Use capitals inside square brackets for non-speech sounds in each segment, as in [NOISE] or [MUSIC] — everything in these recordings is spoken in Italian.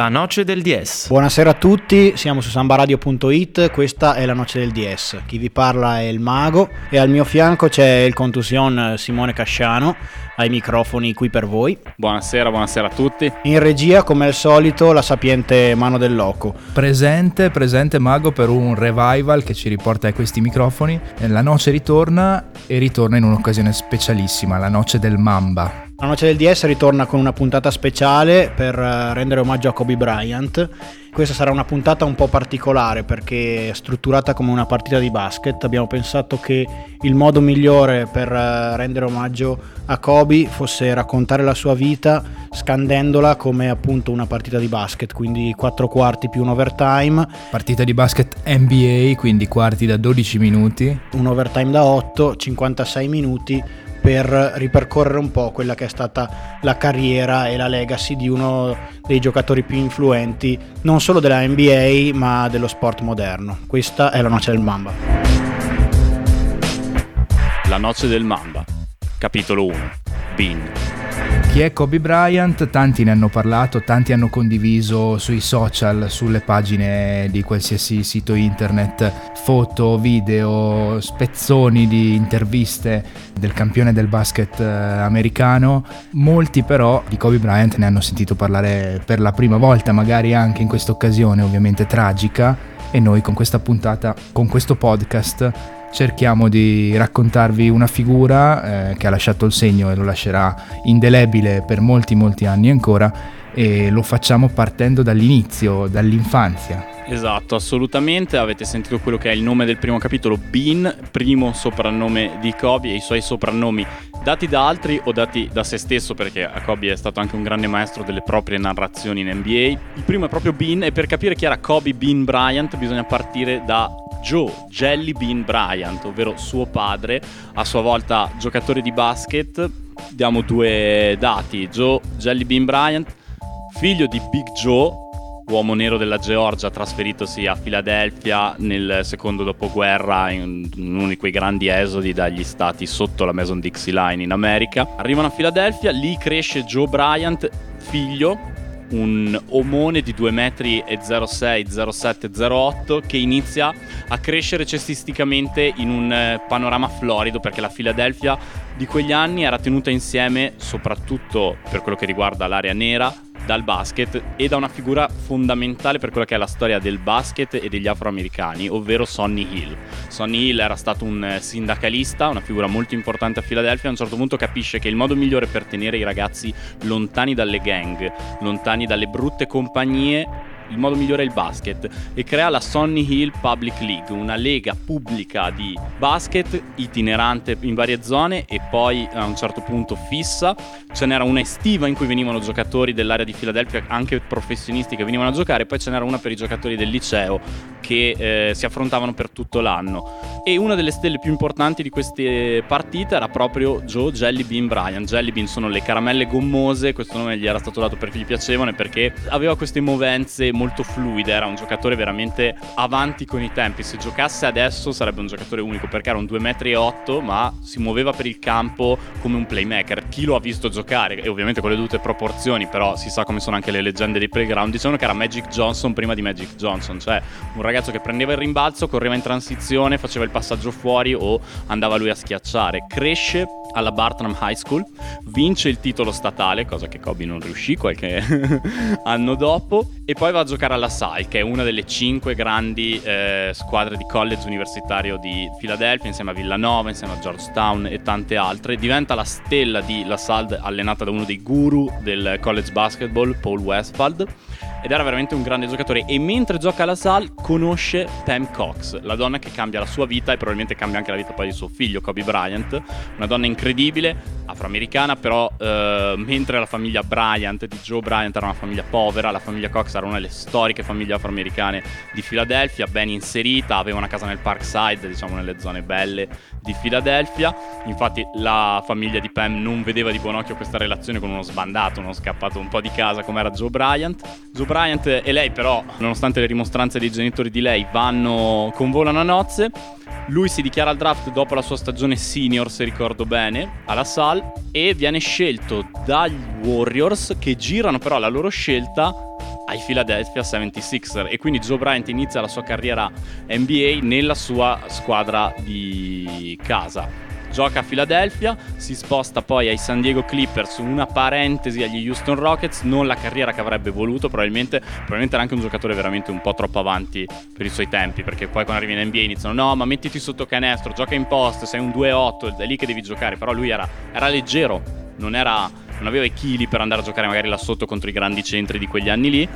La Noce del DS. Buonasera a tutti, siamo su sambaradio.it, questa è La Noce del DS. Chi vi parla è il Mago e al mio fianco c'è il contusion Simone Casciano, ai microfoni qui per voi. Buonasera, buonasera a tutti. In regia, come al solito, la sapiente mano del loco. Presente, presente Mago per un revival che ci riporta a questi microfoni. La Noce ritorna e ritorna in un'occasione specialissima, la Noce del Mamba. La Noce del DS ritorna con una puntata speciale per eh, rendere omaggio a Kobe Bryant. Questa sarà una puntata un po' particolare perché è strutturata come una partita di basket. Abbiamo pensato che il modo migliore per eh, rendere omaggio a Kobe fosse raccontare la sua vita scandendola come appunto una partita di basket, quindi 4 quarti più un overtime. Partita di basket NBA, quindi quarti da 12 minuti. Un overtime da 8, 56 minuti per ripercorrere un po' quella che è stata la carriera e la legacy di uno dei giocatori più influenti non solo della NBA ma dello sport moderno. Questa è la noce del Mamba. La noce del Mamba, capitolo 1. Bean. Chi è Kobe Bryant? Tanti ne hanno parlato, tanti hanno condiviso sui social, sulle pagine di qualsiasi sito internet, foto, video, spezzoni di interviste del campione del basket eh, americano. Molti però di Kobe Bryant ne hanno sentito parlare per la prima volta, magari anche in questa occasione ovviamente tragica, e noi con questa puntata, con questo podcast, cerchiamo di raccontarvi una figura eh, che ha lasciato il segno e lo lascerà indelebile per molti molti anni ancora e lo facciamo partendo dall'inizio, dall'infanzia. Esatto, assolutamente. Avete sentito quello che è il nome del primo capitolo, Bean, primo soprannome di Kobe e i suoi soprannomi dati da altri o dati da se stesso, perché Kobe è stato anche un grande maestro delle proprie narrazioni in NBA. Il primo è proprio Bean e per capire chi era Kobe Bean Bryant bisogna partire da Joe Jelly Bean Bryant, ovvero suo padre, a sua volta giocatore di basket. Diamo due dati. Joe Jelly Bean Bryant, figlio di Big Joe, uomo nero della Georgia, trasferitosi a Filadelfia nel secondo dopoguerra in uno di quei grandi esodi dagli stati sotto la Mason Dixie Line in America. Arrivano a Filadelfia, lì cresce Joe Bryant, figlio un omone di 2 metri e 06, 07, 08 che inizia a crescere cestisticamente in un eh, panorama florido perché la Philadelphia di quegli anni era tenuta insieme soprattutto per quello che riguarda l'area nera dal basket e da una figura fondamentale per quella che è la storia del basket e degli afroamericani, ovvero Sonny Hill. Sonny Hill era stato un eh, sindacalista, una figura molto importante a Filadelfia, a un certo punto capisce che il modo migliore per tenere i ragazzi lontani dalle gang, lontani dalle brutte compagnie, il modo migliore è il basket e crea la Sonny Hill Public League, una lega pubblica di basket itinerante in varie zone e poi a un certo punto fissa. Ce n'era una estiva in cui venivano giocatori dell'area di Filadelfia, anche professionisti che venivano a giocare, poi ce n'era una per i giocatori del liceo che eh, si affrontavano per tutto l'anno. E una delle stelle più importanti di queste partite era proprio Joe Jelly Bean Bryan. Jelly Bean sono le caramelle gommose, questo nome gli era stato dato perché gli piacevano e perché aveva queste movenze molto fluide, era un giocatore veramente avanti con i tempi. Se giocasse adesso sarebbe un giocatore unico perché era un 2,8 m, ma si muoveva per il campo come un playmaker. Chi lo ha visto giocare, e ovviamente con le dovute proporzioni, però si sa come sono anche le leggende dei playground, dicevano che era Magic Johnson prima di Magic Johnson, cioè un ragazzo che prendeva il rimbalzo, correva in transizione, faceva il passaggio fuori o andava lui a schiacciare. Cresce alla Bartram High School, vince il titolo statale, cosa che Kobe non riuscì qualche [LAUGHS] anno dopo, e poi va a giocare alla SAI, che è una delle cinque grandi eh, squadre di college universitario di Philadelphia, insieme a Villanova, insieme a Georgetown e tante altre. Diventa la stella di La Salle, allenata da uno dei guru del college basketball, Paul Westphal ed era veramente un grande giocatore e mentre gioca alla Salle conosce Pam Cox, la donna che cambia la sua vita e probabilmente cambia anche la vita poi di suo figlio Kobe Bryant, una donna incredibile, afroamericana, però eh, mentre la famiglia Bryant di Joe Bryant era una famiglia povera, la famiglia Cox era una delle storiche famiglie afroamericane di Filadelfia, ben inserita, aveva una casa nel Parkside, diciamo nelle zone belle di Filadelfia. Infatti la famiglia di Pam non vedeva di buon occhio questa relazione con uno sbandato, uno scappato un po' di casa come era Joe Bryant. Joe Bryant e lei però, nonostante le rimostranze dei genitori di lei, vanno, convolano a nozze. Lui si dichiara al draft dopo la sua stagione senior, se ricordo bene, alla Sal e viene scelto dagli Warriors che girano però la loro scelta ai Philadelphia 76er e quindi Joe Bryant inizia la sua carriera NBA nella sua squadra di casa gioca a Philadelphia, si sposta poi ai San Diego Clippers, una parentesi agli Houston Rockets, non la carriera che avrebbe voluto, probabilmente, probabilmente era anche un giocatore veramente un po' troppo avanti per i suoi tempi, perché poi quando arrivi in NBA iniziano no ma mettiti sotto canestro, gioca in post, sei un 2-8, è lì che devi giocare, però lui era, era leggero, non, era, non aveva i chili per andare a giocare magari là sotto contro i grandi centri di quegli anni lì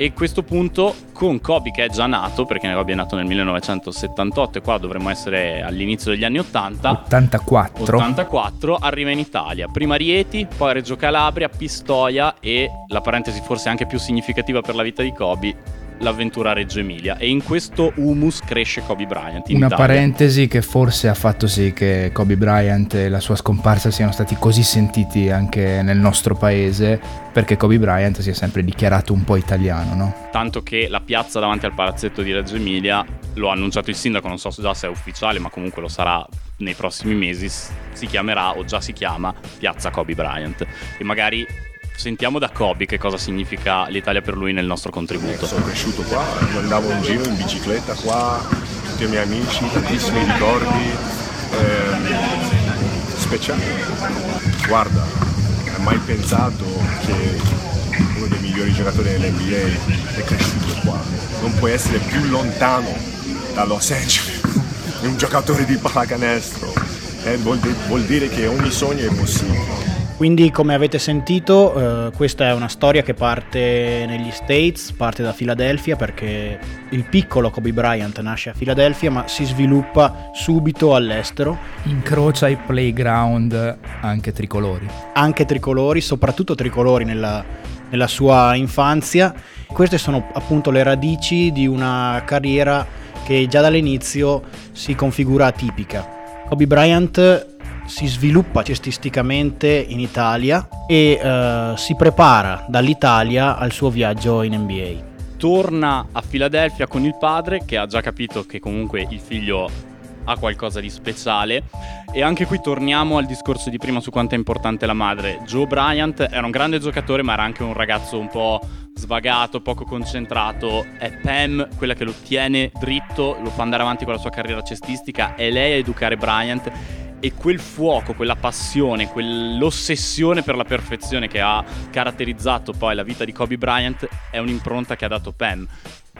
e a questo punto con Kobe che è già nato, perché Kobe è nato nel 1978 e qua dovremmo essere all'inizio degli anni 80. 84. 84 arriva in Italia, prima Rieti, poi Reggio Calabria, Pistoia e la parentesi forse anche più significativa per la vita di Kobe, l'avventura Reggio Emilia e in questo humus cresce Kobe Bryant. Una Italia. parentesi che forse ha fatto sì che Kobe Bryant e la sua scomparsa siano stati così sentiti anche nel nostro paese perché Kobe Bryant si è sempre dichiarato un po' italiano, no? Tanto che la piazza davanti al palazzetto di Reggio Emilia, lo ha annunciato il sindaco, non so già se è ufficiale, ma comunque lo sarà nei prossimi mesi, si chiamerà o già si chiama Piazza Kobe Bryant. E magari Sentiamo da Kobe che cosa significa l'Italia per lui nel nostro contributo. sono cresciuto qua, andavo in giro in bicicletta qua, tutti i miei amici, tantissimi ricordi eh, speciali. Guarda, hai mai pensato che uno dei migliori giocatori dell'NBA è cresciuto qua? Non puoi essere più lontano da Los Angeles di [LAUGHS] un giocatore di pallacanestro. Eh, vuol dire che ogni sogno è possibile. Quindi come avete sentito eh, questa è una storia che parte negli States, parte da Filadelfia perché il piccolo Kobe Bryant nasce a Filadelfia ma si sviluppa subito all'estero. Incrocia i playground anche tricolori. Anche tricolori, soprattutto tricolori nella, nella sua infanzia. Queste sono appunto le radici di una carriera che già dall'inizio si configura atipica. Kobe Bryant si sviluppa cestisticamente in Italia e eh, si prepara dall'Italia al suo viaggio in NBA. Torna a Filadelfia con il padre che ha già capito che comunque il figlio ha qualcosa di speciale e anche qui torniamo al discorso di prima su quanto è importante la madre. Joe Bryant era un grande giocatore ma era anche un ragazzo un po' svagato, poco concentrato. È Pam quella che lo tiene dritto, lo fa andare avanti con la sua carriera cestistica, è lei a educare Bryant e quel fuoco, quella passione, quell'ossessione per la perfezione che ha caratterizzato poi la vita di Kobe Bryant è un'impronta che ha dato Pam.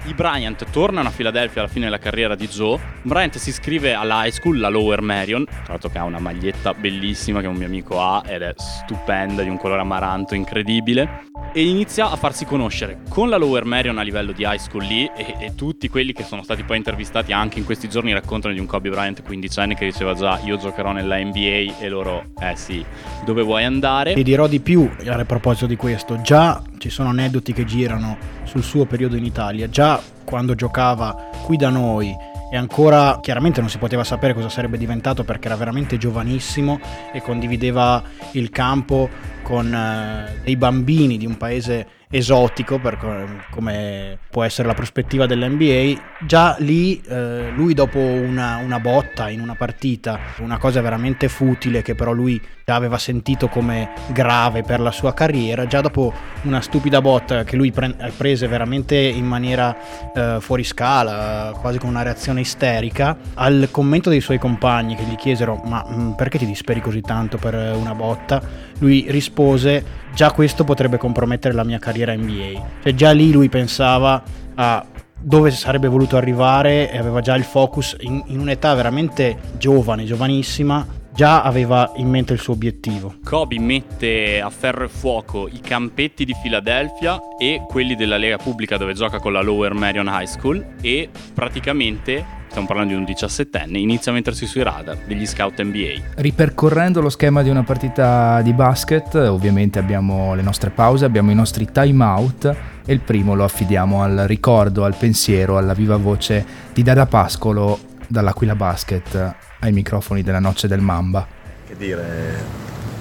I Bryant tornano a Filadelfia alla fine della carriera di Joe. Bryant si iscrive alla high school, la Lower Marion, tra l'altro che ha una maglietta bellissima che un mio amico ha ed è stupenda, di un colore amaranto incredibile. E inizia a farsi conoscere con la Lower Marion a livello di high school lì e, e tutti quelli che sono stati poi intervistati anche in questi giorni raccontano di un Kobe Bryant 15 anni che diceva già io giocherò nella NBA e loro, eh sì, dove vuoi andare? Ti dirò di più a proposito di questo, già ci sono aneddoti che girano sul suo periodo in Italia, già quando giocava qui da noi e ancora chiaramente non si poteva sapere cosa sarebbe diventato perché era veramente giovanissimo e condivideva il campo con eh, dei bambini di un paese esotico per come può essere la prospettiva dell'NBA, già lì eh, lui dopo una, una, botta in una partita, una cosa veramente futile che però lui aveva sentito come grave per la sua carriera, già dopo una stupida botta che lui pre- prese veramente in maniera eh, fuori scala, quasi con una reazione isterica, al commento dei suoi compagni che gli chiesero ma mh, mm, perché ti disperi così tanto per una botta? Lui rispose già questo potrebbe compromettere la mia carriera NBA. Cioè già lì lui pensava a dove sarebbe voluto arrivare e aveva già il focus in, in un'età veramente giovane, giovanissima, già aveva in mente il suo obiettivo. Kobe mette a ferro e fuoco i campetti di Philadelphia e quelli della Lega Pubblica dove gioca con la Lower Marion High School e praticamente stiamo parlando di un 17enne, inizia a mettersi sui radar degli scout NBA. Ripercorrendo lo schema di una partita di basket, ovviamente abbiamo le nostre pause, abbiamo i nostri time out e il primo lo affidiamo al ricordo, al pensiero, alla viva voce di Dada Pascolo dall'Aquila Basket ai microfoni della Noce del Mamba. Che dire,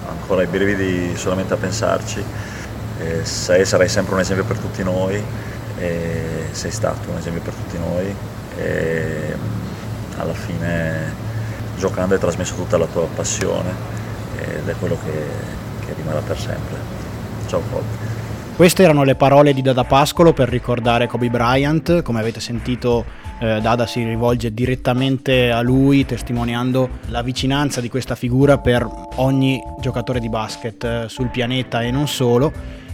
ancora i brividi solamente a pensarci, eh, sei, sarai sempre un esempio per tutti noi, eh, sei stato un esempio per tutti noi e alla fine giocando hai trasmesso tutta la tua passione ed è quello che, che rimarrà per sempre. Ciao Bob. Queste erano le parole di Dada Pascolo per ricordare Kobe Bryant, come avete sentito eh, Dada si rivolge direttamente a lui testimoniando la vicinanza di questa figura per ogni giocatore di basket eh, sul pianeta e non solo.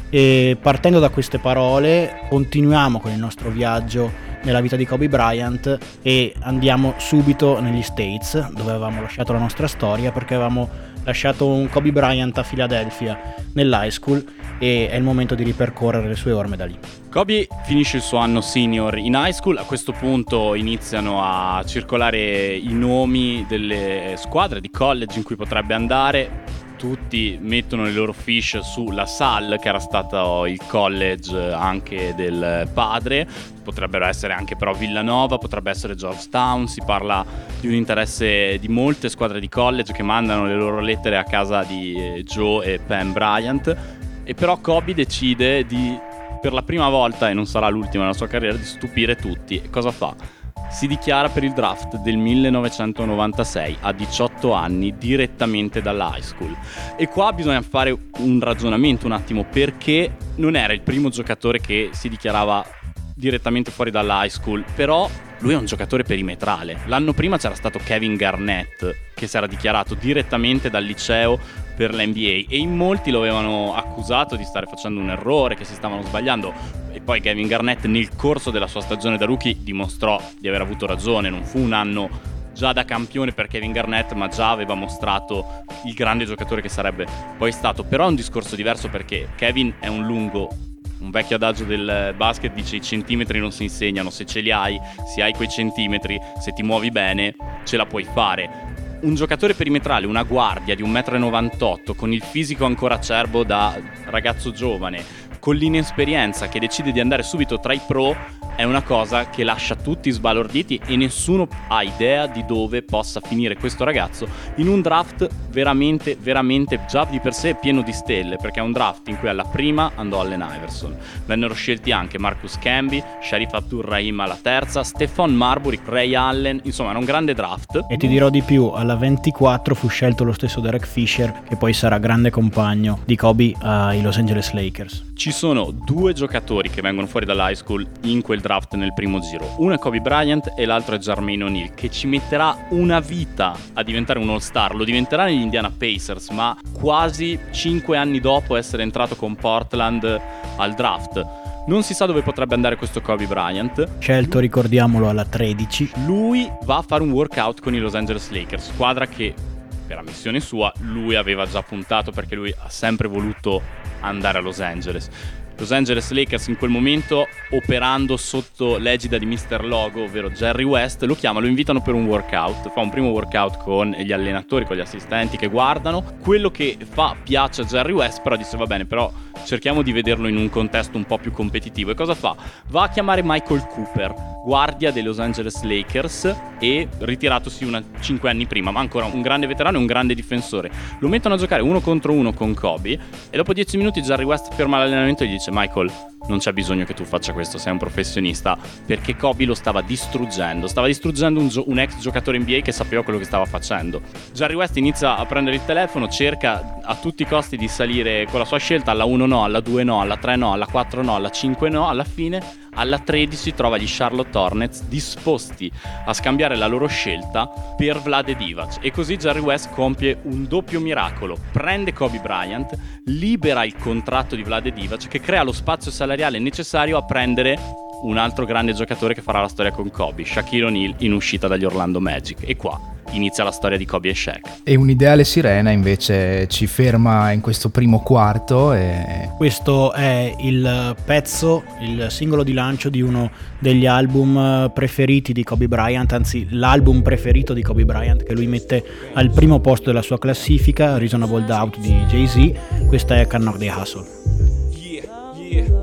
E partendo da queste parole continuiamo con il nostro viaggio nella vita di Kobe Bryant e andiamo subito negli States dove avevamo lasciato la nostra storia perché avevamo lasciato un Kobe Bryant a Philadelphia nell'high school e è il momento di ripercorrere le sue orme da lì. Kobe finisce il suo anno senior in high school, a questo punto iniziano a circolare i nomi delle squadre di college in cui potrebbe andare. Tutti mettono le loro fish sulla Salle, che era stato il college anche del padre, potrebbero essere anche però Villanova, potrebbe essere Georgetown, si parla di un interesse di molte squadre di college che mandano le loro lettere a casa di Joe e Pam Bryant e però Kobe decide di, per la prima volta, e non sarà l'ultima nella sua carriera, di stupire tutti. E cosa fa? Si dichiara per il draft del 1996 a 18 anni direttamente dall'high school. E qua bisogna fare un ragionamento un attimo perché non era il primo giocatore che si dichiarava direttamente fuori dall'high school, però lui è un giocatore perimetrale. L'anno prima c'era stato Kevin Garnett che si era dichiarato direttamente dal liceo per l'NBA e in molti lo avevano accusato di stare facendo un errore, che si stavano sbagliando e poi Kevin Garnett nel corso della sua stagione da rookie dimostrò di aver avuto ragione, non fu un anno già da campione per Kevin Garnett, ma già aveva mostrato il grande giocatore che sarebbe poi stato. Però è un discorso diverso perché Kevin è un lungo un vecchio adagio del basket dice i centimetri non si insegnano, se ce li hai, se hai quei centimetri, se ti muovi bene, ce la puoi fare. Un giocatore perimetrale, una guardia di 1,98 m con il fisico ancora acerbo da ragazzo giovane, con l'inesperienza che decide di andare subito tra i pro, è una cosa che lascia tutti sbalorditi e nessuno ha idea di dove possa finire questo ragazzo in un draft veramente, veramente già di per sé pieno di stelle, perché è un draft in cui alla prima andò Allen Iverson. Vennero scelti anche Marcus Camby, Sharif Abdur-Rahim alla terza, Stefan Marbury, Ray Allen, insomma era un grande draft. E ti dirò di più, alla 24 fu scelto lo stesso Derek Fisher, che poi sarà grande compagno di Kobe ai Los Angeles Lakers. Ci sono due giocatori che vengono fuori dall'high school in quel draft nel primo giro. Uno è Kobe Bryant e l'altro è Jermaine O'Neal, che ci metterà una vita a diventare un all-star. Lo diventerà negli Indiana Pacers, ma quasi 5 anni dopo essere entrato con Portland al draft. Non si sa dove potrebbe andare questo Kobe Bryant. Scelto, ricordiamolo, alla 13. Lui va a fare un workout con i Los Angeles Lakers, squadra che per ammissione sua lui aveva già puntato perché lui ha sempre voluto andare a Los Angeles. Los Angeles Lakers in quel momento, operando sotto l'egida di Mr. Logo, ovvero Jerry West, lo chiama, lo invitano per un workout. Fa un primo workout con gli allenatori, con gli assistenti che guardano. Quello che fa piace a Jerry West, però dice va bene, però cerchiamo di vederlo in un contesto un po' più competitivo. E cosa fa? Va a chiamare Michael Cooper, guardia dei Los Angeles Lakers e ritiratosi una 5 anni prima, ma ancora un grande veterano e un grande difensore. Lo mettono a giocare uno contro uno con Kobe e dopo 10 minuti Jerry West ferma l'allenamento e gli dice Michael non c'è bisogno che tu faccia questo, sei un professionista, perché Kobe lo stava distruggendo, stava distruggendo un, gio- un, ex giocatore NBA che sapeva quello che stava facendo. Jerry West inizia a prendere il telefono, cerca a tutti i costi di salire con la sua scelta, alla 1 no, alla 2 no, alla 3 no, alla 4 no, alla 5 no, alla fine alla 13 trova gli Charlotte Hornets disposti a scambiare la loro scelta per Vlade Divac. E così Jerry West compie un doppio miracolo, prende Kobe Bryant, libera il contratto di Vlade Divac che crea lo spazio salariale necessario a prendere un altro grande giocatore che farà la storia con Kobe, Shaquille O'Neal in uscita dagli Orlando Magic e qua inizia la storia di Kobe e Shaq. E un'ideale sirena invece ci ferma in questo primo quarto. E... Questo è il pezzo, il singolo di lancio di uno degli album preferiti di Kobe Bryant, anzi l'album preferito di Kobe Bryant che lui mette al primo posto della sua classifica, Reasonable Doubt di Jay-Z. Questa è Cannot the Hustle. Yeah, yeah,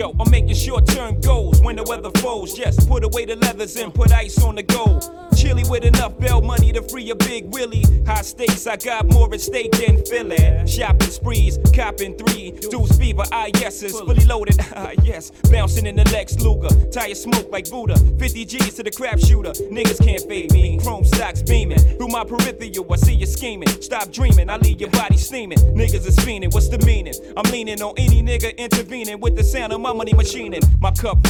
Yo, I'm making short term goals when the weather falls. Just put away the leathers and put ice on the gold. Chill Chilly with enough bail money to free a big Willie. High stakes, I got more at stake than Philly. Shopping sprees, copping three. Dudes fever, ah yeses, fully loaded, [LAUGHS] ah yes. Bouncing in the Lex Luger, tire smoke like Buddha. 50 G's to the crap shooter, niggas can't fade me. Chrome stocks beaming through my peripheral. I see you scheming. Stop dreaming, I leave your body steaming. Niggas is fiending, what's the meaning? I'm leaning on any nigga intervening with the sound of my money machining. My cup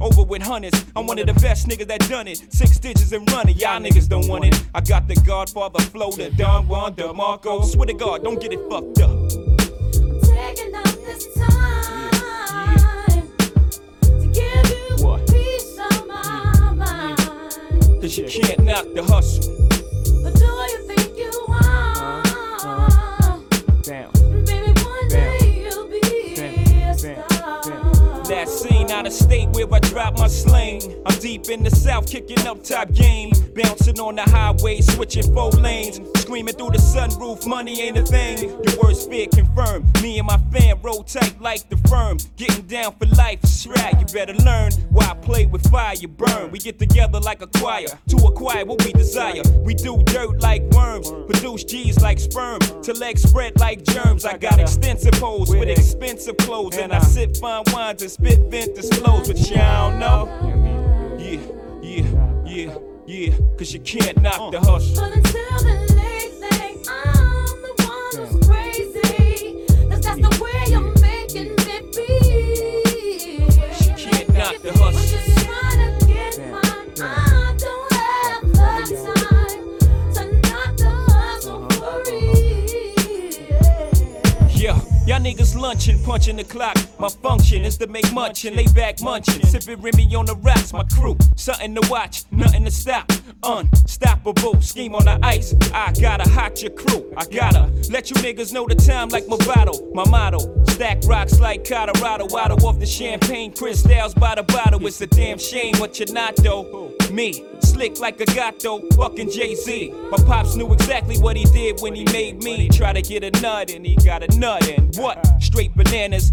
over with hundreds. I'm one of the best niggas that done it. Six digits and running, y'all niggas don't want it. I got the Godfather flow, the Don Juan, the Marco. Swear to God, don't get it fucked up. I'm taking up this time to give you peace of my. Cause you can't knock the hustle. Where I drop my sling. I'm deep in the south, kicking up top game. Bouncing on the highway, switching four lanes. Screaming through the sunroof, money ain't a thing. Your worst fear confirmed. Me and my fam roll tight like the firm. Getting down for life, right. You better learn why I play with fire, you burn. We get together like a choir to acquire what we desire. We do dirt like worms, produce G's like sperm. To legs spread like germs. I got extensive holes with expensive clothes. And I sip fine wines and spit vintage flows, but y'all don't know. Yeah, yeah, yeah, yeah. Cause you can't knock the hustle. Real. Uh-huh, uh-huh, uh-huh. Yeah, y'all niggas lunching, punching the clock. My function is to make munch and lay back munching. Sipping Remy on the rocks, my crew. Something to watch, nothing to stop. Unstoppable, scheme on the ice. I gotta hot your crew. I gotta let you niggas know the time like Movado. My motto, stack rocks like Colorado. Out off the champagne, crystals by the bottle. It's a damn shame what you're not though. Me, slick like a gato, fucking Jay Z. My pops knew exactly what he did when he made me. Try to get a nut and he got a nut and what? Straight bananas,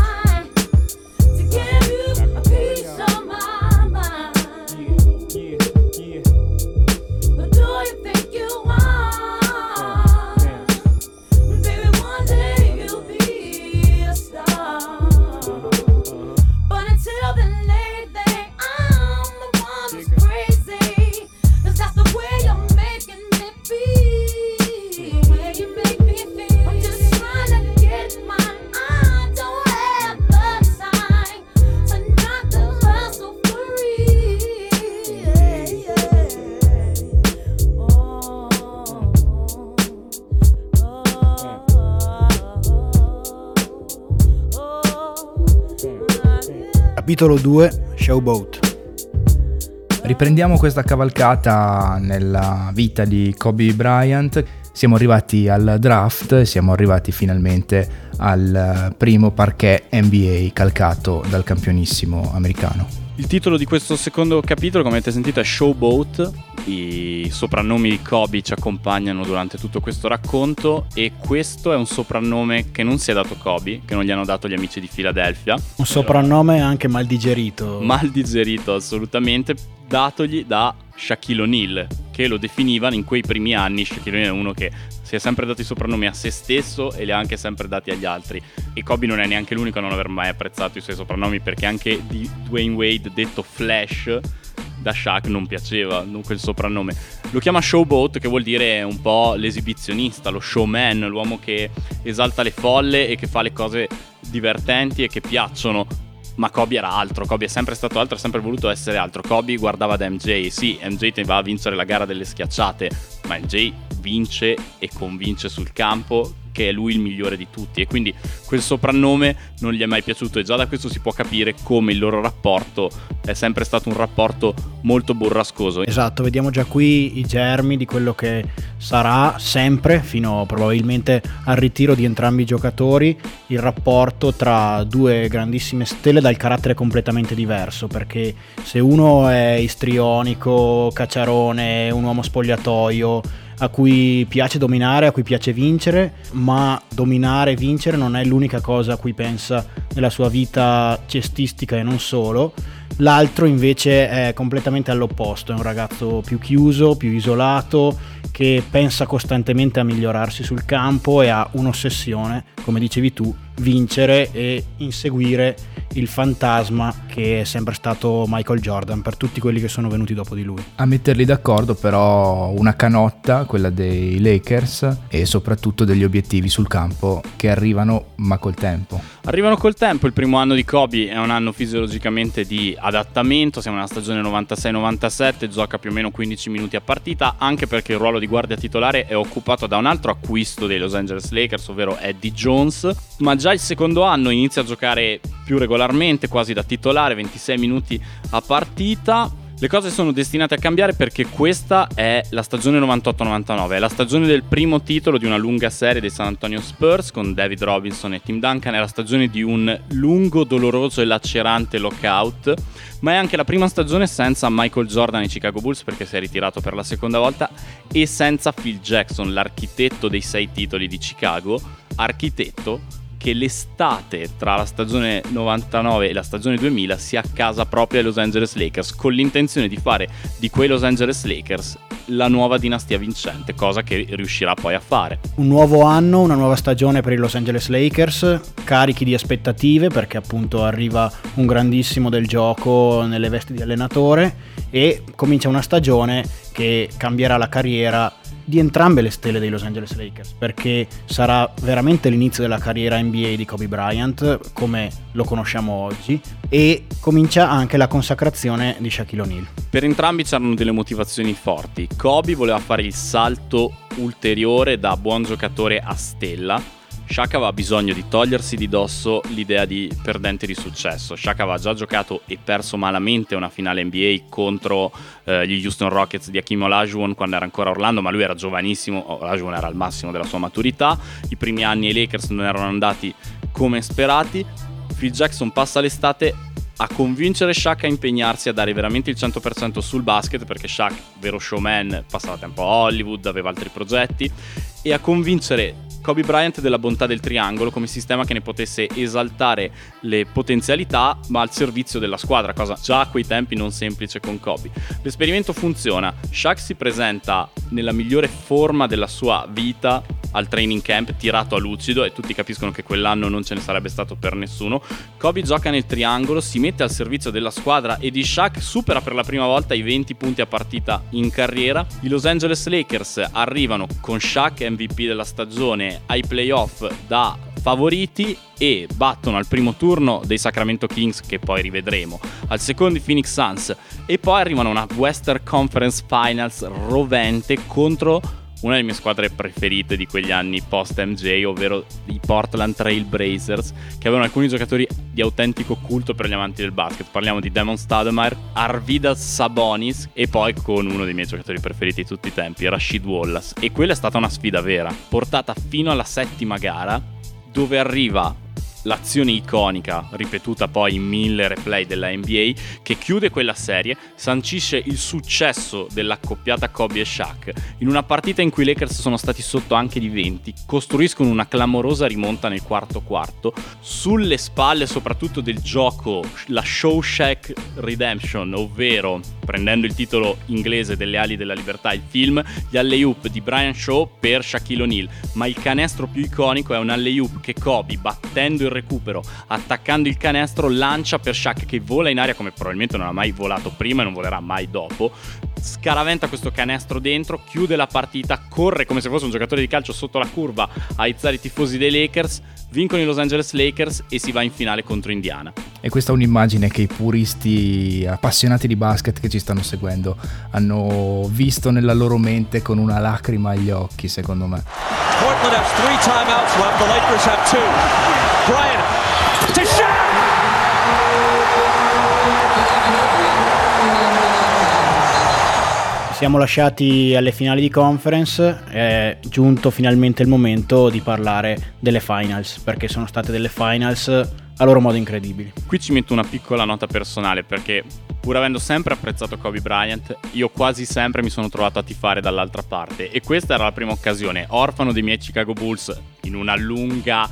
Capitolo 2 Showboat Riprendiamo questa cavalcata nella vita di Kobe Bryant. Siamo arrivati al draft, siamo arrivati finalmente al primo parquet NBA calcato dal campionissimo americano. Il titolo di questo secondo capitolo, come avete sentito, è Showboat. I soprannomi di Kobe ci accompagnano durante tutto questo racconto e questo è un soprannome che non si è dato Kobe, che non gli hanno dato gli amici di Philadelphia. Un soprannome anche mal digerito. Mal digerito assolutamente, datogli da Shaquille O'Neal, che lo definivano in quei primi anni. Shaquille O'Neal è uno che si è sempre dato i soprannomi a se stesso e li ha anche sempre dati agli altri. E Kobe non è neanche l'unico a non aver mai apprezzato i suoi soprannomi, perché anche di Dwayne Wade, detto Flash, da Shaq non piaceva quel soprannome. Lo chiama Showboat, che vuol dire un po' l'esibizionista, lo showman, l'uomo che esalta le folle e che fa le cose divertenti e che piacciono. Ma Kobe era altro, Kobe è sempre stato altro, ha sempre voluto essere altro. Kobe guardava da MJ, sì, MJ va a vincere la gara delle schiacciate, ma MJ vince e convince sul campo che è lui il migliore di tutti e quindi quel soprannome non gli è mai piaciuto e già da questo si può capire come il loro rapporto è sempre stato un rapporto molto burrascoso. Esatto, vediamo già qui i germi di quello che sarà sempre, fino probabilmente al ritiro di entrambi i giocatori, il rapporto tra due grandissime stelle dal carattere completamente diverso, perché se uno è istrionico, cacciarone, un uomo spogliatoio, a cui piace dominare, a cui piace vincere, ma dominare e vincere non è l'unica cosa a cui pensa nella sua vita cestistica e non solo. L'altro invece è completamente all'opposto, è un ragazzo più chiuso, più isolato, che pensa costantemente a migliorarsi sul campo e ha un'ossessione, come dicevi tu, vincere e inseguire il fantasma che è sempre stato Michael Jordan per tutti quelli che sono venuti dopo di lui. A metterli d'accordo però una canotta, quella dei Lakers e soprattutto degli obiettivi sul campo che arrivano ma col tempo. Arrivano col tempo, il primo anno di Kobe è un anno fisiologicamente di adattamento, siamo nella stagione 96-97, gioca più o meno 15 minuti a partita, anche perché il ruolo di guardia titolare è occupato da un altro acquisto dei Los Angeles Lakers, ovvero Eddie Jones, ma già il secondo anno inizia a giocare più regolarmente, quasi da titolare, 26 minuti a partita. Le cose sono destinate a cambiare perché questa è la stagione 98-99, è la stagione del primo titolo di una lunga serie dei San Antonio Spurs con David Robinson e Tim Duncan, è la stagione di un lungo, doloroso e lacerante lockout, ma è anche la prima stagione senza Michael Jordan ai Chicago Bulls perché si è ritirato per la seconda volta e senza Phil Jackson, l'architetto dei sei titoli di Chicago, architetto che l'estate tra la stagione 99 e la stagione 2000 si accasa proprio ai Los Angeles Lakers con l'intenzione di fare di quei Los Angeles Lakers la nuova dinastia vincente, cosa che riuscirà poi a fare. Un nuovo anno, una nuova stagione per i Los Angeles Lakers, carichi di aspettative perché appunto arriva un grandissimo del gioco nelle vesti di allenatore e comincia una stagione che cambierà la carriera di entrambe le stelle dei Los Angeles Lakers perché sarà veramente l'inizio della carriera NBA di Kobe Bryant come lo conosciamo oggi e comincia anche la consacrazione di Shaquille O'Neal. Per entrambi c'erano delle motivazioni forti. Kobe voleva fare il salto ulteriore da buon giocatore a stella. Shaq aveva bisogno di togliersi di dosso l'idea di perdente di successo. Shaq aveva già giocato e perso malamente una finale NBA contro eh, gli Houston Rockets di Hakim Olajuwon quando era ancora Orlando, ma lui era giovanissimo, Olajuwon era al massimo della sua maturità. I primi anni ai Lakers non erano andati come sperati. Phil Jackson passa l'estate a convincere Shaq a impegnarsi a dare veramente il 100% sul basket perché Shaq, vero showman, passava tempo a Hollywood, aveva altri progetti e a convincere Kobe Bryant della bontà del triangolo come sistema che ne potesse esaltare le potenzialità ma al servizio della squadra, cosa già a quei tempi non semplice con Kobe. L'esperimento funziona, Shaq si presenta nella migliore forma della sua vita al training camp tirato a lucido e tutti capiscono che quell'anno non ce ne sarebbe stato per nessuno. Kobe gioca nel triangolo, si mette al servizio della squadra e di Shaq supera per la prima volta i 20 punti a partita in carriera. I Los Angeles Lakers arrivano con Shaq MVP della stagione ai playoff da favoriti e battono al primo turno dei Sacramento Kings che poi rivedremo, al secondo i Phoenix Suns. E poi arrivano a una Western Conference Finals rovente contro una delle mie squadre preferite di quegli anni post MJ, ovvero i Portland Trail Blazers, che avevano alcuni giocatori di autentico culto per gli amanti del basket. Parliamo di Damon Stoudemire, Arvidas Sabonis e poi con uno dei miei giocatori preferiti di tutti i tempi, Rashid Wallace. E quella è stata una sfida vera, portata fino alla settima gara, dove arriva l'azione iconica, ripetuta poi in mille replay della NBA, che chiude quella serie, sancisce il successo dell'accoppiata Kobe e Shaq. In una partita in cui i Lakers sono stati sotto anche di 20, costruiscono una clamorosa rimonta nel quarto quarto, sulle spalle soprattutto del gioco, la Show Shack Redemption, ovvero prendendo il titolo inglese delle ali della libertà, il film, gli alley-oop di Brian Shaw per Shaquille O'Neal, ma il canestro più iconico è un alley-oop che Kobe, battendo il recupero, attaccando il canestro, lancia per Shaq che vola in aria come probabilmente non ha mai volato prima e non volerà mai dopo, scaraventa questo canestro dentro, chiude la partita, corre come se fosse un giocatore di calcio sotto la curva a aizzare i tifosi dei Lakers, vincono i Los Angeles Lakers e si va in finale contro Indiana. E questa è un'immagine che i puristi appassionati di basket che ci stanno seguendo hanno visto nella loro mente con una lacrima agli occhi, secondo me. Portland has three timeouts left. The Lakers have two. Bryant siamo lasciati alle finali di conference, è giunto finalmente il momento di parlare delle finals, perché sono state delle finals a loro modo incredibili. Qui ci metto una piccola nota personale perché pur avendo sempre apprezzato Kobe Bryant, io quasi sempre mi sono trovato a tifare dall'altra parte e questa era la prima occasione, orfano dei miei Chicago Bulls in una lunga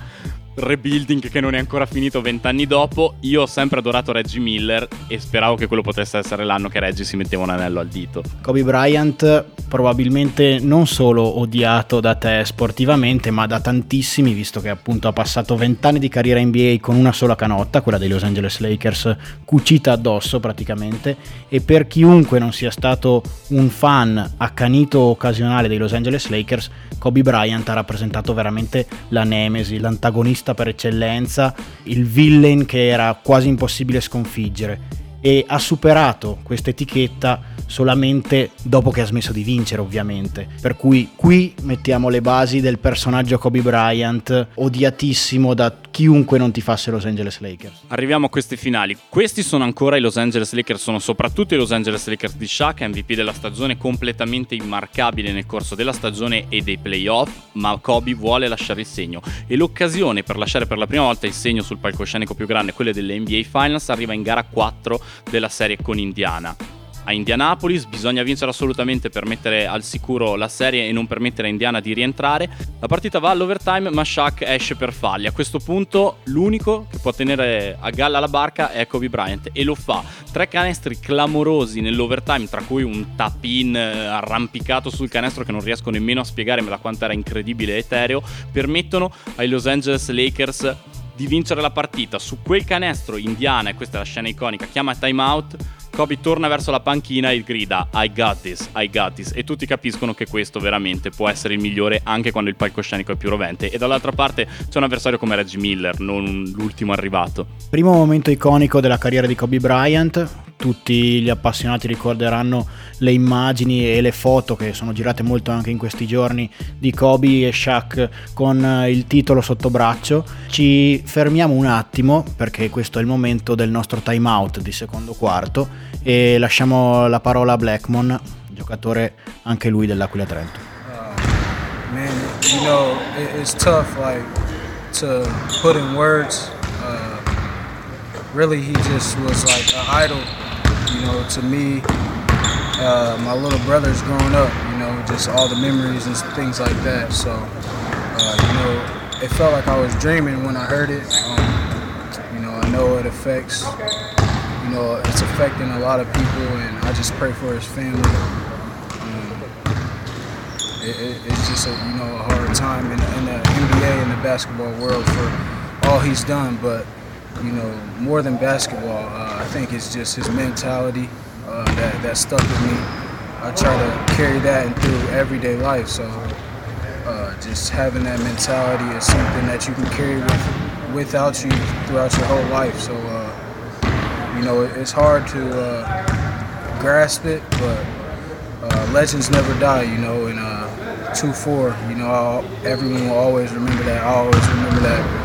rebuilding che non è ancora finito vent'anni dopo, io ho sempre adorato Reggie Miller e speravo che quello potesse essere l'anno che Reggie si metteva un anello al dito. Kobe Bryant probabilmente non solo odiato da te sportivamente, ma da tantissimi, visto che appunto ha passato vent'anni di carriera NBA con una sola canotta, quella dei Los Angeles Lakers, cucita addosso praticamente, e per chiunque non sia stato un fan accanito occasionale dei Los Angeles Lakers, Kobe Bryant ha rappresentato veramente la nemesi, l'antagonista per eccellenza, il villain che era quasi impossibile sconfiggere. E ha superato questa etichetta solamente dopo che ha smesso di vincere ovviamente. Per cui qui mettiamo le basi del personaggio Kobe Bryant odiatissimo da chiunque non tifasse Los Angeles Lakers Arriviamo a queste finali. Questi sono ancora i Los Angeles Lakers, sono soprattutto i Los Angeles Lakers di Shaq, MVP della stagione completamente immarcabile nel corso della stagione e dei playoff, ma Kobe vuole lasciare il segno e l'occasione per lasciare per la prima volta il segno sul palcoscenico più grande, quelle delle NBA Finals, arriva in gara 4 della serie con Indiana. A Indianapolis bisogna vincere assolutamente per mettere al sicuro la serie e non permettere a Indiana di rientrare. La partita va all'overtime, ma Shaq esce per falli. A questo punto l'unico che può tenere a galla la barca è Kobe Bryant e lo fa. Tre canestri clamorosi nell'overtime, tra cui un tap-in eh, arrampicato sul canestro che non riesco nemmeno a spiegarmi da quanto era incredibile etereo, permettono ai Los Angeles Lakers di vincere la partita. Su quel canestro Indiana, e questa è la scena iconica, chiama timeout. Kobe torna verso la panchina e grida I got this, I got this. E tutti capiscono che questo veramente può essere il migliore anche quando il palcoscenico è più rovente. E dall'altra parte c'è un avversario come Reggie Miller, non l'ultimo arrivato. Primo momento iconico della carriera di Kobe Bryant, tutti gli appassionati ricorderanno le immagini e le foto che sono girate molto anche in questi giorni di Kobe e Shaq con eh, il titolo sotto braccio. Ci fermiamo un attimo perché questo è il momento del nostro time out di secondo quarto e lasciamo la parola a Blackmon, giocatore anche lui dell'Aquila Trento. man, you know, it, it's tough, like, to put in words. Uh, really, he just was like an idol, you know, to me. Uh, my little brothers growing up, you know, just all the memories and things like that. So, uh, you know, it felt like I was dreaming when I heard it. Um, you know, I know it affects, you know, it's affecting a lot of people, and I just pray for his family. Um, it, it, it's just a you know a hard time in, in the NBA and the basketball world for all he's done. But you know more than basketball, uh, I think it's just his mentality uh, that that stuck with me. I try to carry that in through everyday life. So uh, just having that mentality is something that you can carry with without you throughout your whole life. So uh, you know it's hard to uh, grasp it, but uh, legends never die, you know, and uh, 2-4, you know, I'll, everyone will always remember that. I always remember that.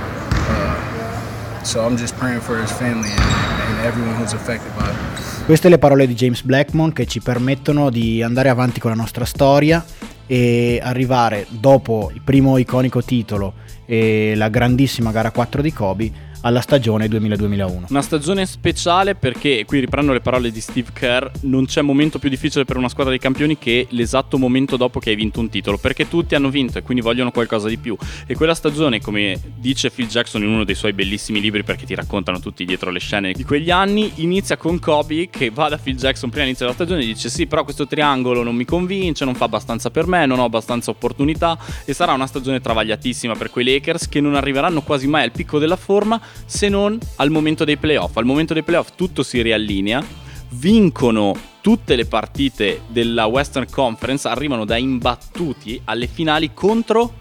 So I'm just praying for his family and, and everyone who's affected by it. Queste le parole di James Blackmon che ci permettono di andare avanti con la nostra storia e arrivare dopo il primo iconico titolo e la grandissima gara 4 di Kobe alla stagione 2000-2001. Una stagione speciale perché, qui riprendo le parole di Steve Kerr, non c'è momento più difficile per una squadra di campioni che l'esatto momento dopo che hai vinto un titolo, perché tutti hanno vinto e quindi vogliono qualcosa di più. E quella stagione, come dice Phil Jackson in uno dei suoi bellissimi libri perché ti raccontano tutti dietro le scene di quegli anni, inizia con Kobe che va da Phil Jackson prima all'inizio della stagione e dice sì, però questo triangolo non mi convince, non fa abbastanza per me, non ho abbastanza opportunità e sarà una stagione travagliatissima per quei Lakers che non arriveranno quasi mai al picco della forma se non al momento dei playoff. Al momento dei playoff tutto si riallinea, vincono tutte le partite della Western Conference arrivano da imbattuti alle finali contro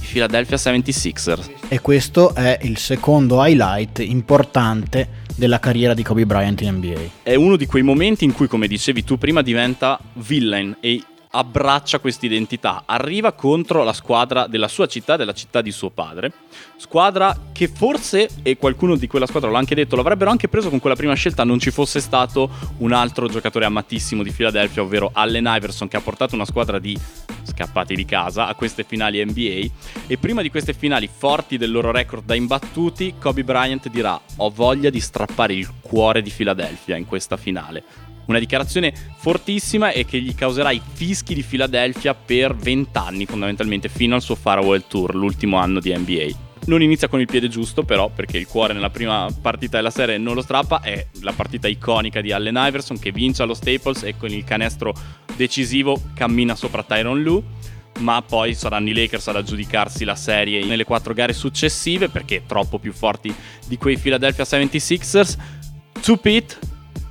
i Philadelphia 76ers. E questo è il secondo highlight importante della carriera di Kobe Bryant in NBA. È uno di quei momenti in cui, come dicevi tu prima, diventa villain e abbraccia questa identità. Arriva contro la squadra della sua città, della città di suo padre. Squadra che forse, e qualcuno di quella squadra l'ha anche detto, l'avrebbero anche preso con quella prima scelta non ci fosse stato un altro giocatore amatissimo di Philadelphia, ovvero Allen Iverson, che ha portato una squadra di scappati di casa a queste finali NBA. E prima di queste finali forti del loro record da imbattuti, Kobe Bryant dirà: Ho voglia di strappare il cuore di Philadelphia in questa finale. Una dichiarazione fortissima e che gli causerà i fischi di Philadelphia per 20 anni, fondamentalmente, fino al suo farewell tour, l'ultimo anno di NBA. Non inizia con il piede giusto, però, perché il cuore nella prima partita della serie non lo strappa. È la partita iconica di Allen Iverson che vince allo Staples e con il canestro decisivo cammina sopra Tyron Lue. Ma poi saranno i Lakers ad aggiudicarsi la serie nelle quattro gare successive perché troppo più forti di quei Philadelphia 76ers. Two Pete,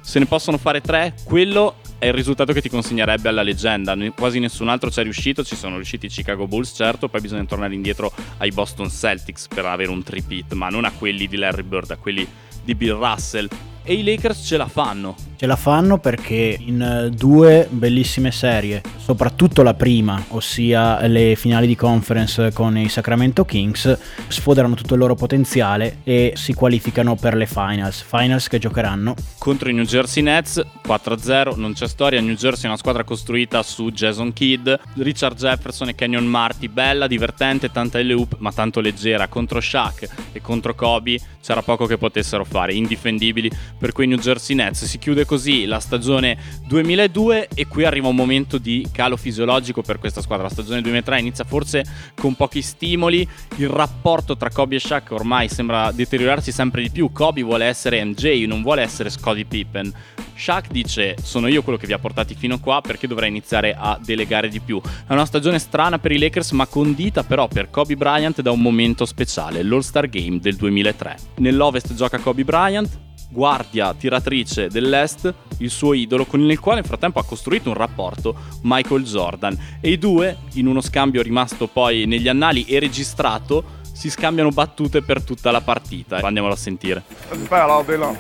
se ne possono fare tre, quello è il risultato che ti consegnerebbe alla leggenda. Quasi nessun altro ci è riuscito, ci sono riusciti i Chicago Bulls, certo, poi bisogna tornare indietro ai Boston Celtics per avere un tripit, ma non a quelli di Larry Bird, a quelli di Bill Russell. E i Lakers ce la fanno. Ce la fanno perché in eh, due bellissime serie, soprattutto la prima, ossia le finali di conference con i Sacramento Kings, sfoderano tutto il loro potenziale e si qualificano per le finals. Finals che giocheranno Contro i New Jersey Nets 4-0, non c'è storia. New Jersey è una squadra costruita su Jason Kidd, Richard Jefferson e Kenyon Marty. Bella, divertente, tanta hoop, ma tanto leggera. Contro Shaq e contro Kobe c'era poco che potessero fare, indifendibili per quei New Jersey Nets. Si chiude così la stagione 2002 e qui arriva un momento di calo fisiologico per questa squadra. La stagione 2003 inizia forse con pochi stimoli, il rapporto tra Kobe e Shaq ormai sembra deteriorarsi sempre di più. Kobe vuole essere MJ, non vuole essere Scottie Pippen. Shaq dice sono io quello che vi ha portati fino qua perché dovrei iniziare a delegare di più. È una stagione strana per i Lakers ma condita però per Kobe Bryant da un momento speciale, l'All-Star Game del 2003. Nell'Ovest gioca Kobe Bryant, guardia tiratrice dell'Est, il suo idolo con il quale nel frattempo ha costruito un rapporto Michael Jordan e i due in uno scambio rimasto poi negli annali e registrato si scambiano battute per tutta la partita. Andiamolo a sentire. Foul all.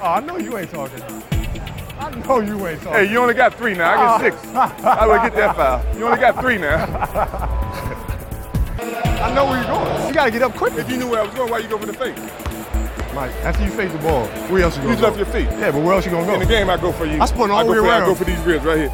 Oh, I know you ain't talking. I know you ain't talking. Hey, you only got three now. I get six. How do I get that foul? You only got three now. [LAUGHS] I know where you're going. You gotta get up quick. If you knew where I was going, why you go for the fake? Mike, after you face the ball, where else you You gonna left go? your feet. Yeah, but where else you gonna go? In the game, I go for you. I spun all I the way for, I go for these ribs right here.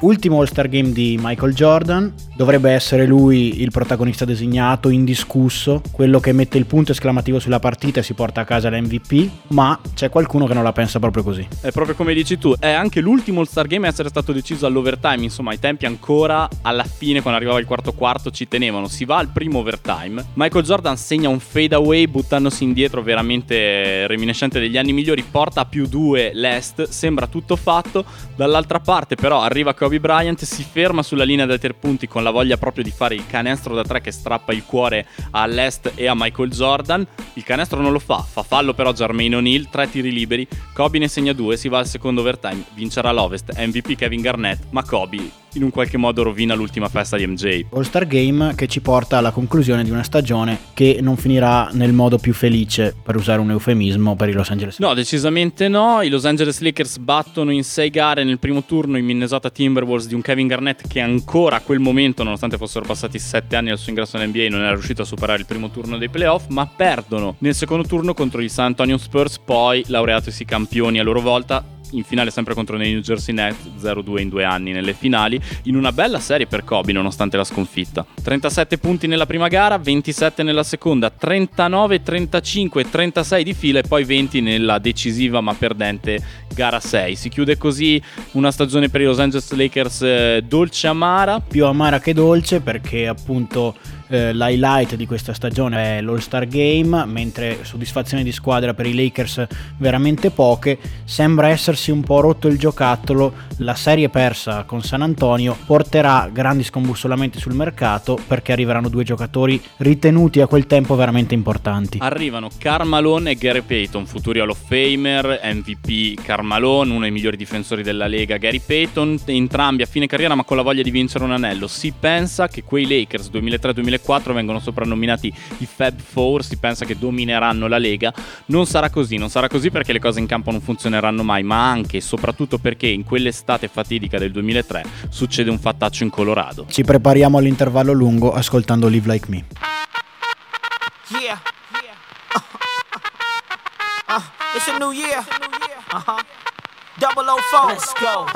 Ultimo All-Star Game di Michael Jordan, dovrebbe essere lui il protagonista designato, indiscusso, quello che mette il punto esclamativo sulla partita e si porta a casa l'MVP, ma c'è qualcuno che non la pensa proprio così. È proprio come dici tu, è anche l'ultimo All-Star Game a essere stato deciso all'overtime, insomma ai tempi ancora alla fine quando arrivava il quarto quarto ci tenevano, si va al primo overtime, Michael Jordan segna un fade away buttandosi indietro veramente reminiscente degli anni migliori, porta a più due l'est, sembra tutto fatto, dall'altra parte però arriva Kobe Bryant, si ferma sulla linea dei tre punti con la voglia proprio di fare il canestro da tre che strappa il cuore all'est e a Michael Jordan, il canestro non lo fa, fa fallo però Jermaine O'Neal, tre tiri liberi, Kobe ne segna due, si va al secondo overtime, vincerà l'Ovest, MVP Kevin Garnett, ma Kobe in un qualche modo rovina l'ultima festa di MJ. All-Star Game che ci porta alla conclusione di una stagione che non finirà nel modo più felice, per usare un eufemismo, per i Los Angeles. No, decisamente no. I Los Angeles Lakers battono in sei gare nel primo turno i Minnesota Timberwolves di un Kevin Garnett che ancora a quel momento, nonostante fossero passati sette anni dal suo ingresso nell'NBA, non era riuscito a superare il primo turno dei playoff, ma perdono nel secondo turno contro gli San Antonio Spurs, poi laureatosi campioni a loro volta. In finale sempre contro i New Jersey Nets 0-2 in due anni nelle finali in una bella serie per Kobe nonostante la sconfitta. 37 punti nella prima gara 27 nella seconda 39, 35 36 di fila e poi 20 nella decisiva ma perdente gara 6 si chiude così una stagione per i Los Angeles Lakers eh, dolce amara. Più amara che dolce perché appunto eh, l'highlight di questa stagione è l'All-Star Game, mentre soddisfazioni di squadra per i Lakers veramente poche. Sembra essersi un po' rotto il giocattolo, la serie persa con San Antonio porterà grandi scombussolamenti sul mercato perché arriveranno due giocatori ritenuti a quel tempo veramente importanti. Arrivano Carmalone e Gary Payton, futuri Hall of Famer, MVP Carmalone, uno dei migliori difensori della Lega Gary Payton, entrambi a fine carriera ma con la voglia di vincere un anello. Si pensa che quei Lakers 2003-2004 vengono soprannominati i Fab Four, si pensa che domineranno la Lega. Non sarà così, non sarà così perché le cose in campo non funzioneranno mai, ma anche e soprattutto perché in quell'estate fatidica del 2003 succede un fattaccio in Colorado. Ci prepariamo all'intervallo lungo ascoltando Live Like Me. Yeah. Uh, it's a new year. Uh huh. Double O four. Let's go. [LAUGHS]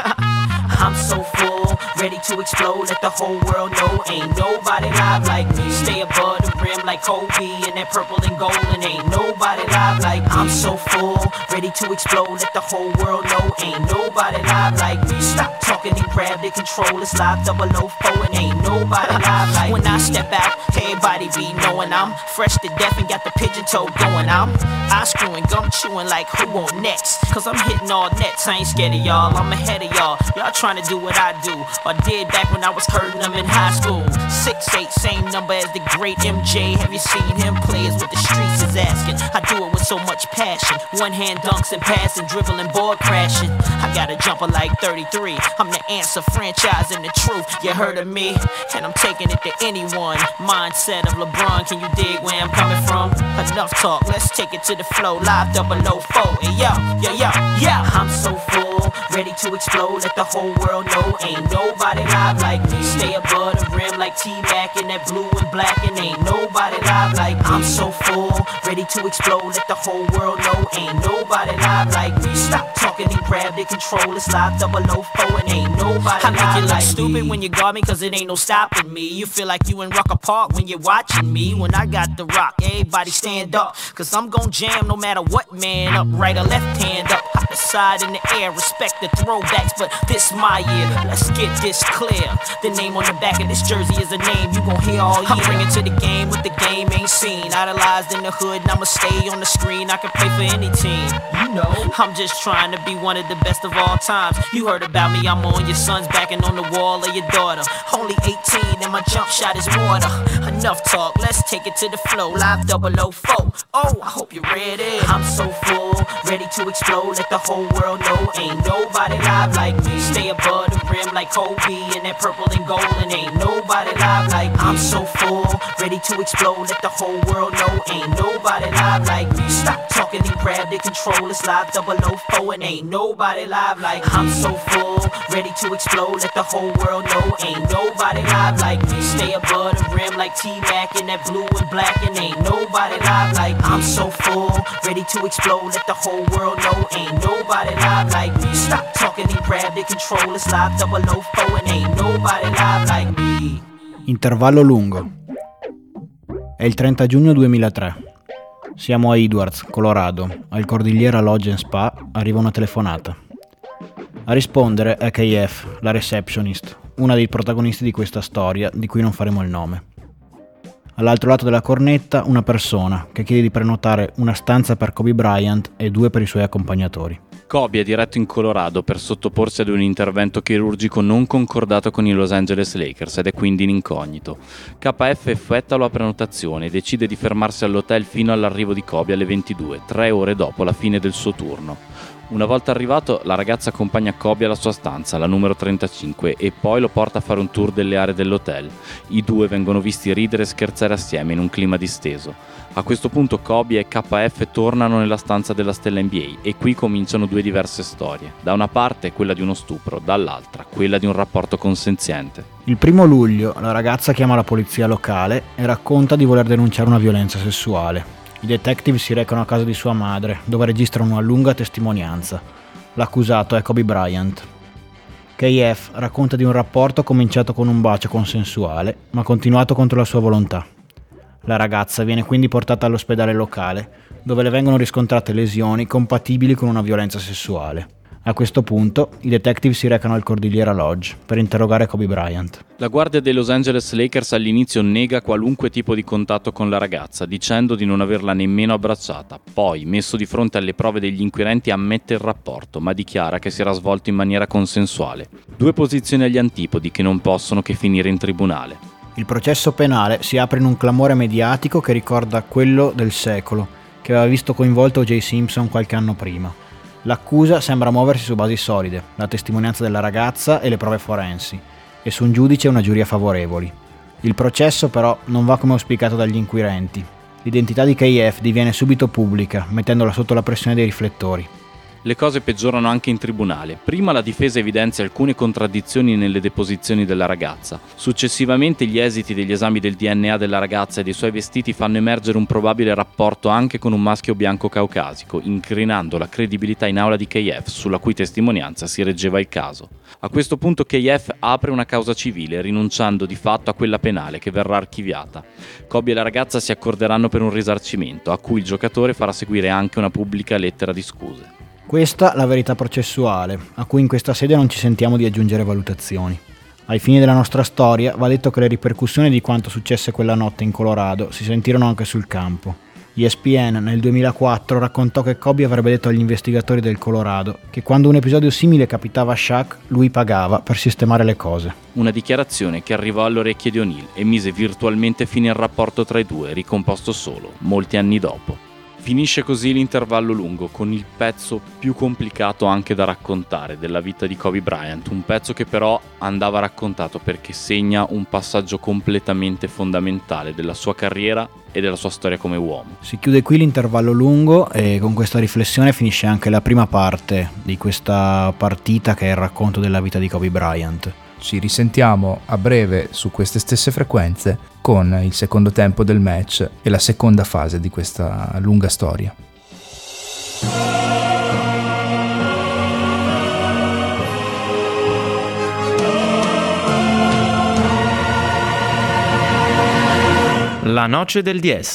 I'm so full, ready to explode. Let the whole world know ain't nobody live like me. Stay above rim like Kobe and that purple and gold, and ain't nobody live like me. I'm so full, ready to explode. Let the whole world know ain't nobody live like me. Stop talking and grab the control. It's live double O four, and ain't nobody live like me. When I step out, everybody be knowing I'm fresh to death and got the pigeon toe going. I'm eye screwing, gum chewing like who on next? Cause I'm hitting all nets. I ain't scared of y'all. I'm ahead of y'all. Y'all trying to do what I do, or did back when I was hurting them in high school. Six eight, same number as the great MJ. Jay, have you seen him play? Is what the streets is asking. I do it with so much passion. One hand dunks and passing, dribbling, board crashing. I got a jumper like 33. I'm the answer, franchise and the truth. You heard of me, and I'm taking it to anyone. Mindset of LeBron, can you dig where I'm coming from? Enough talk, let's take it to the flow. Live double O four, hey, yo, yo, yo, yo. I'm so full, ready to explode. Let the whole world know ain't nobody live like me. Stay above the rim like T Mac in that blue and black, and ain't nobody live like me. I'm so full, ready to explode. Let the whole world know ain't nobody live like me. Stop talking and grab the control. It's live double O four, and ain't nobody I make you look like stupid when you guard me, cause it ain't no stopping me. You feel like you in Rucker Park when you're watching me. When I got the rock, everybody stand up, cause I'm gon' jam no matter what man up, right or left hand up, hop side in the air. Respect the throwbacks, but this my year. Let's get this clear. The name on the back of this jersey is a name you gon' hear all year. I'm bringing to the game what the game ain't seen. Idolized in the hood, and I'ma stay on the screen. I can play for any team. You know, I'm just trying to be one of the best of all times. You heard about me, I'm on your son's back and on the wall of your daughter. Only 18 and my jump shot is water. Enough talk, let's take it to the flow. Live 004. Oh, I hope you're ready. I'm so full, ready to explode. Let the whole world know ain't nobody live like me. Stay above the rim like Kobe and that purple and gold, and ain't nobody live like me. I'm so full, ready to explode. Let the whole world know ain't nobody live like me. Stop talking and grab the control. It's live 004 and ain't nobody live like me. I'm so full, ready to explode. Let the whole world know ain't nobody live like me. Stay above the rim like T Mac in that blue and black, and ain't nobody live like me. I'm so full, ready to explode. Let the whole world know ain't nobody live like me. Stop talking and grab the control. It's live 004 and ain't nobody live like me. Intervallo lungo. È il 30 giugno 2003. Siamo a Edwards, Colorado. Al Cordigliera Lodge and Spa arriva una telefonata. A rispondere è KF, la receptionist, una dei protagonisti di questa storia di cui non faremo il nome. All'altro lato della cornetta una persona che chiede di prenotare una stanza per Kobe Bryant e due per i suoi accompagnatori. Kobe è diretto in Colorado per sottoporsi ad un intervento chirurgico non concordato con i Los Angeles Lakers ed è quindi in incognito. KF effettua la prenotazione e decide di fermarsi all'hotel fino all'arrivo di Kobe alle 22, tre ore dopo la fine del suo turno. Una volta arrivato, la ragazza accompagna Kobe alla sua stanza, la numero 35, e poi lo porta a fare un tour delle aree dell'hotel. I due vengono visti ridere e scherzare assieme in un clima disteso. A questo punto Kobe e KF tornano nella stanza della stella NBA e qui cominciano due diverse storie. Da una parte quella di uno stupro, dall'altra quella di un rapporto consenziente. Il primo luglio la ragazza chiama la polizia locale e racconta di voler denunciare una violenza sessuale. I detective si recano a casa di sua madre, dove registrano una lunga testimonianza. L'accusato è Kobe Bryant. KF racconta di un rapporto cominciato con un bacio consensuale, ma continuato contro la sua volontà. La ragazza viene quindi portata all'ospedale locale, dove le vengono riscontrate lesioni compatibili con una violenza sessuale. A questo punto i detective si recano al Cordigliera Lodge per interrogare Kobe Bryant. La guardia dei Los Angeles Lakers all'inizio nega qualunque tipo di contatto con la ragazza, dicendo di non averla nemmeno abbracciata. Poi, messo di fronte alle prove degli inquirenti, ammette il rapporto, ma dichiara che si era svolto in maniera consensuale. Due posizioni agli antipodi che non possono che finire in tribunale. Il processo penale si apre in un clamore mediatico che ricorda quello del secolo, che aveva visto coinvolto O.J. Simpson qualche anno prima. L'accusa sembra muoversi su basi solide, la testimonianza della ragazza e le prove forensi, e su un giudice e una giuria favorevoli. Il processo però non va come auspicato dagli inquirenti. L'identità di KF diviene subito pubblica, mettendola sotto la pressione dei riflettori. Le cose peggiorano anche in tribunale. Prima la difesa evidenzia alcune contraddizioni nelle deposizioni della ragazza. Successivamente gli esiti degli esami del DNA della ragazza e dei suoi vestiti fanno emergere un probabile rapporto anche con un maschio bianco caucasico, incrinando la credibilità in aula di KF, sulla cui testimonianza si reggeva il caso. A questo punto KF apre una causa civile, rinunciando di fatto a quella penale che verrà archiviata. Kobe e la ragazza si accorderanno per un risarcimento, a cui il giocatore farà seguire anche una pubblica lettera di scuse. Questa la verità processuale, a cui in questa sede non ci sentiamo di aggiungere valutazioni. Ai fini della nostra storia va detto che le ripercussioni di quanto successe quella notte in Colorado si sentirono anche sul campo. ESPN nel 2004 raccontò che Kobe avrebbe detto agli investigatori del Colorado che quando un episodio simile capitava a Shaq, lui pagava per sistemare le cose. Una dichiarazione che arrivò alle orecchie di O'Neill e mise virtualmente fine al rapporto tra i due, ricomposto solo, molti anni dopo. Finisce così l'intervallo lungo, con il pezzo più complicato anche da raccontare della vita di Kobe Bryant, un pezzo che però andava raccontato perché segna un passaggio completamente fondamentale della sua carriera e della sua storia come uomo. Si chiude qui l'intervallo lungo e con questa riflessione finisce anche la prima parte di questa partita che è il racconto della vita di Kobe Bryant. Ci risentiamo a breve su queste stesse frequenze con il secondo tempo del match e la seconda fase di questa lunga storia. La noche del 10.